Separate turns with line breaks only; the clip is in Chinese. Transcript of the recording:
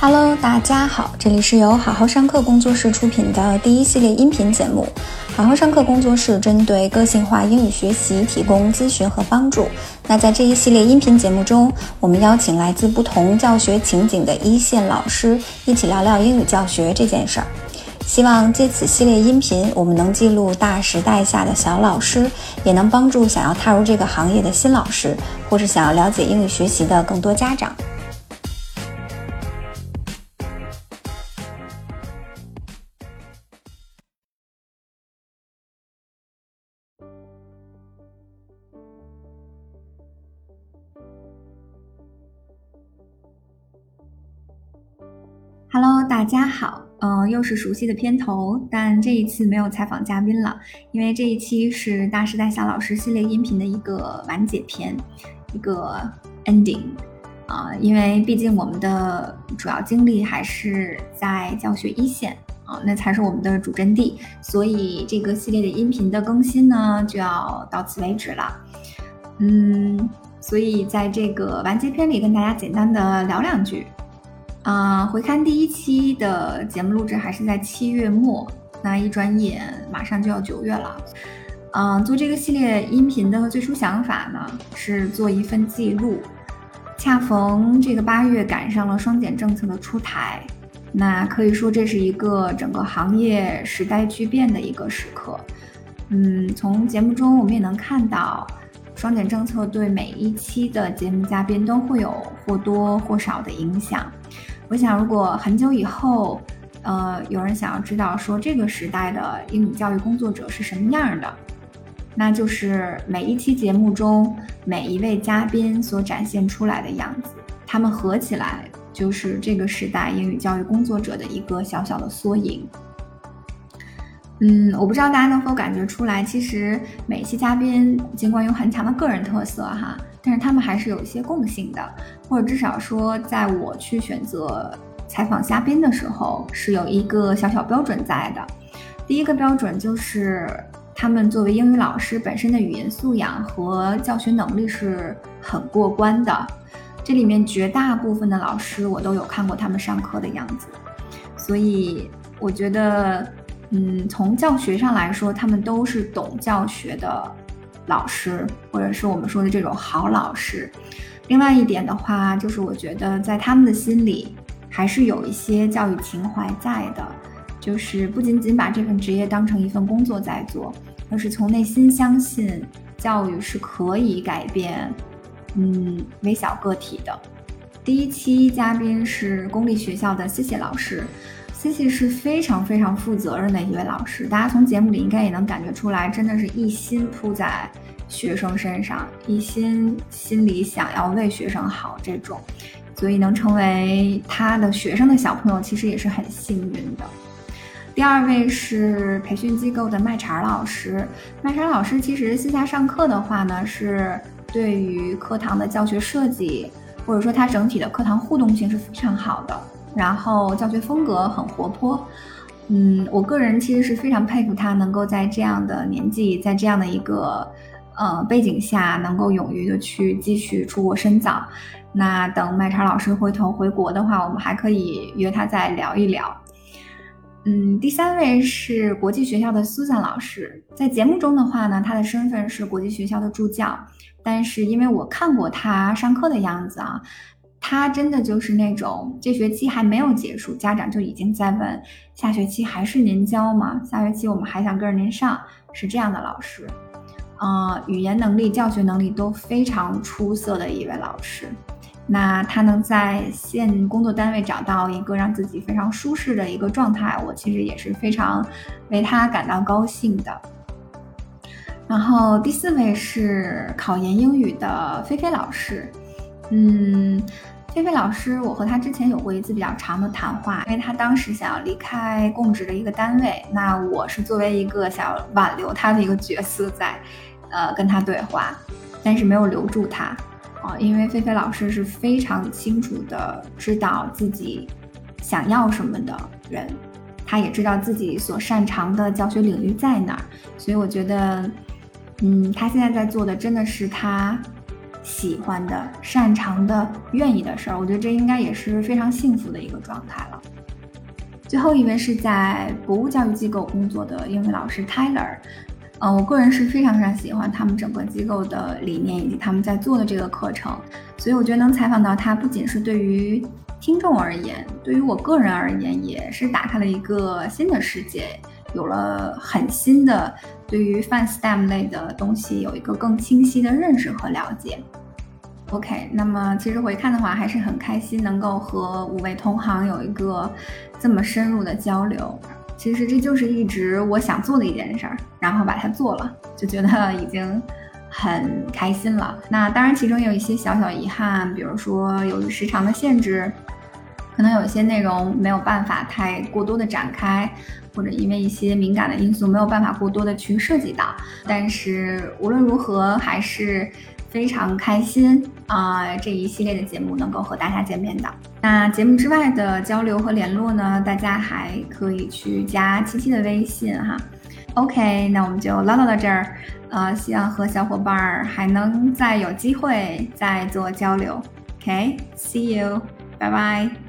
Hello，大家好，这里是由好好上课工作室出品的第一系列音频节目。好好上课工作室针对个性化英语学习提供咨询和帮助。那在这一系列音频节目中，我们邀请来自不同教学情景的一线老师，一起聊聊英语教学这件事儿。希望借此系列音频，我们能记录大时代下的小老师，也能帮助想要踏入这个行业的新老师，或是想要了解英语学习的更多家长。大家好，嗯，又是熟悉的片头，但这一次没有采访嘉宾了，因为这一期是大时代小老师系列音频的一个完结篇，一个 ending 啊，因为毕竟我们的主要精力还是在教学一线啊，那才是我们的主阵地，所以这个系列的音频的更新呢就要到此为止了，嗯，所以在这个完结篇里跟大家简单的聊两句。啊，回看第一期的节目录制还是在七月末，那一转眼马上就要九月了。嗯，做这个系列音频的最初想法呢是做一份记录，恰逢这个八月赶上了双减政策的出台，那可以说这是一个整个行业时代巨变的一个时刻。嗯，从节目中我们也能看到，双减政策对每一期的节目嘉宾都会有或多或少的影响。我想，如果很久以后，呃，有人想要知道说这个时代的英语教育工作者是什么样的，那就是每一期节目中每一位嘉宾所展现出来的样子，他们合起来就是这个时代英语教育工作者的一个小小的缩影。嗯，我不知道大家能否感觉出来，其实每期嘉宾尽管有很强的个人特色哈。但是他们还是有一些共性的，或者至少说，在我去选择采访嘉宾的时候，是有一个小小标准在的。第一个标准就是他们作为英语老师本身的语言素养和教学能力是很过关的。这里面绝大部分的老师我都有看过他们上课的样子，所以我觉得，嗯，从教学上来说，他们都是懂教学的。老师，或者是我们说的这种好老师。另外一点的话，就是我觉得在他们的心里还是有一些教育情怀在的，就是不仅仅把这份职业当成一份工作在做，而是从内心相信教育是可以改变，嗯，微小个体的。第一期嘉宾是公立学校的谢谢老师。Cici 是非常非常负责任的一位老师，大家从节目里应该也能感觉出来，真的是一心扑在学生身上，一心心里想要为学生好这种，所以能成为他的学生的小朋友，其实也是很幸运的。第二位是培训机构的麦茬老师，麦茬老师其实私下上课的话呢，是对于课堂的教学设计，或者说他整体的课堂互动性是非常好的。然后教学风格很活泼，嗯，我个人其实是非常佩服他能够在这样的年纪，在这样的一个呃背景下，能够勇于的去继续出国深造。那等麦茶老师回头回国的话，我们还可以约他再聊一聊。嗯，第三位是国际学校的 Susan 老师，在节目中的话呢，他的身份是国际学校的助教，但是因为我看过他上课的样子啊。他真的就是那种这学期还没有结束，家长就已经在问下学期还是您教吗？下学期我们还想跟着您上，是这样的老师，呃，语言能力、教学能力都非常出色的一位老师。那他能在现工作单位找到一个让自己非常舒适的一个状态，我其实也是非常为他感到高兴的。然后第四位是考研英语的菲菲老师。嗯，菲菲老师，我和他之前有过一次比较长的谈话，因为他当时想要离开供职的一个单位，那我是作为一个想要挽留他的一个角色在，呃，跟他对话，但是没有留住他，啊，因为菲菲老师是非常清楚的知道自己想要什么的人，他也知道自己所擅长的教学领域在哪儿，所以我觉得，嗯，他现在在做的真的是他。喜欢的、擅长的、愿意的事儿。我觉得这应该也是非常幸福的一个状态了。最后一位是在博物教育机构工作的英语老师 Tyler，呃，我个人是非常非常喜欢他们整个机构的理念以及他们在做的这个课程，所以我觉得能采访到他，不仅是对于听众而言，对于我个人而言，也是打开了一个新的世界，有了很新的对于泛 STEM 类的东西有一个更清晰的认识和了解。OK，那么其实回看的话，还是很开心能够和五位同行有一个这么深入的交流。其实这就是一直我想做的一件事儿，然后把它做了，就觉得已经很开心了。那当然，其中有一些小小遗憾，比如说由于时长的限制，可能有些内容没有办法太过多的展开，或者因为一些敏感的因素没有办法过多的去涉及到。但是无论如何，还是。非常开心啊！这一系列的节目能够和大家见面的。那节目之外的交流和联络呢？大家还可以去加七七的微信哈。OK，那我们就唠叨到这儿。呃，希望和小伙伴儿还能再有机会再做交流。OK，See you，拜拜。